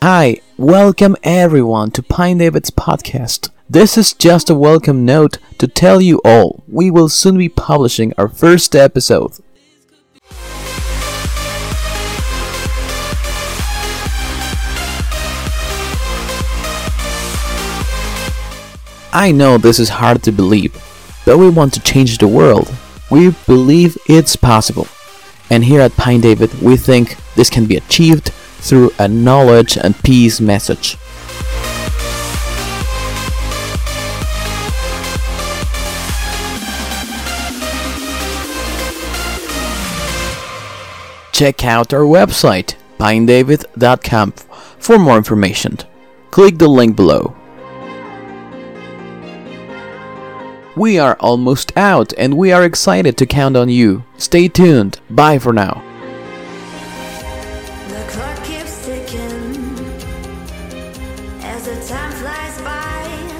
Hi, welcome everyone to Pine David's podcast. This is just a welcome note to tell you all we will soon be publishing our first episode. I know this is hard to believe, but we want to change the world. We believe it's possible. And here at Pine David, we think this can be achieved through a knowledge and peace message. Check out our website, pinedavid.com, for more information. Click the link below. We are almost out and we are excited to count on you. Stay tuned. Bye for now. as the time flies by.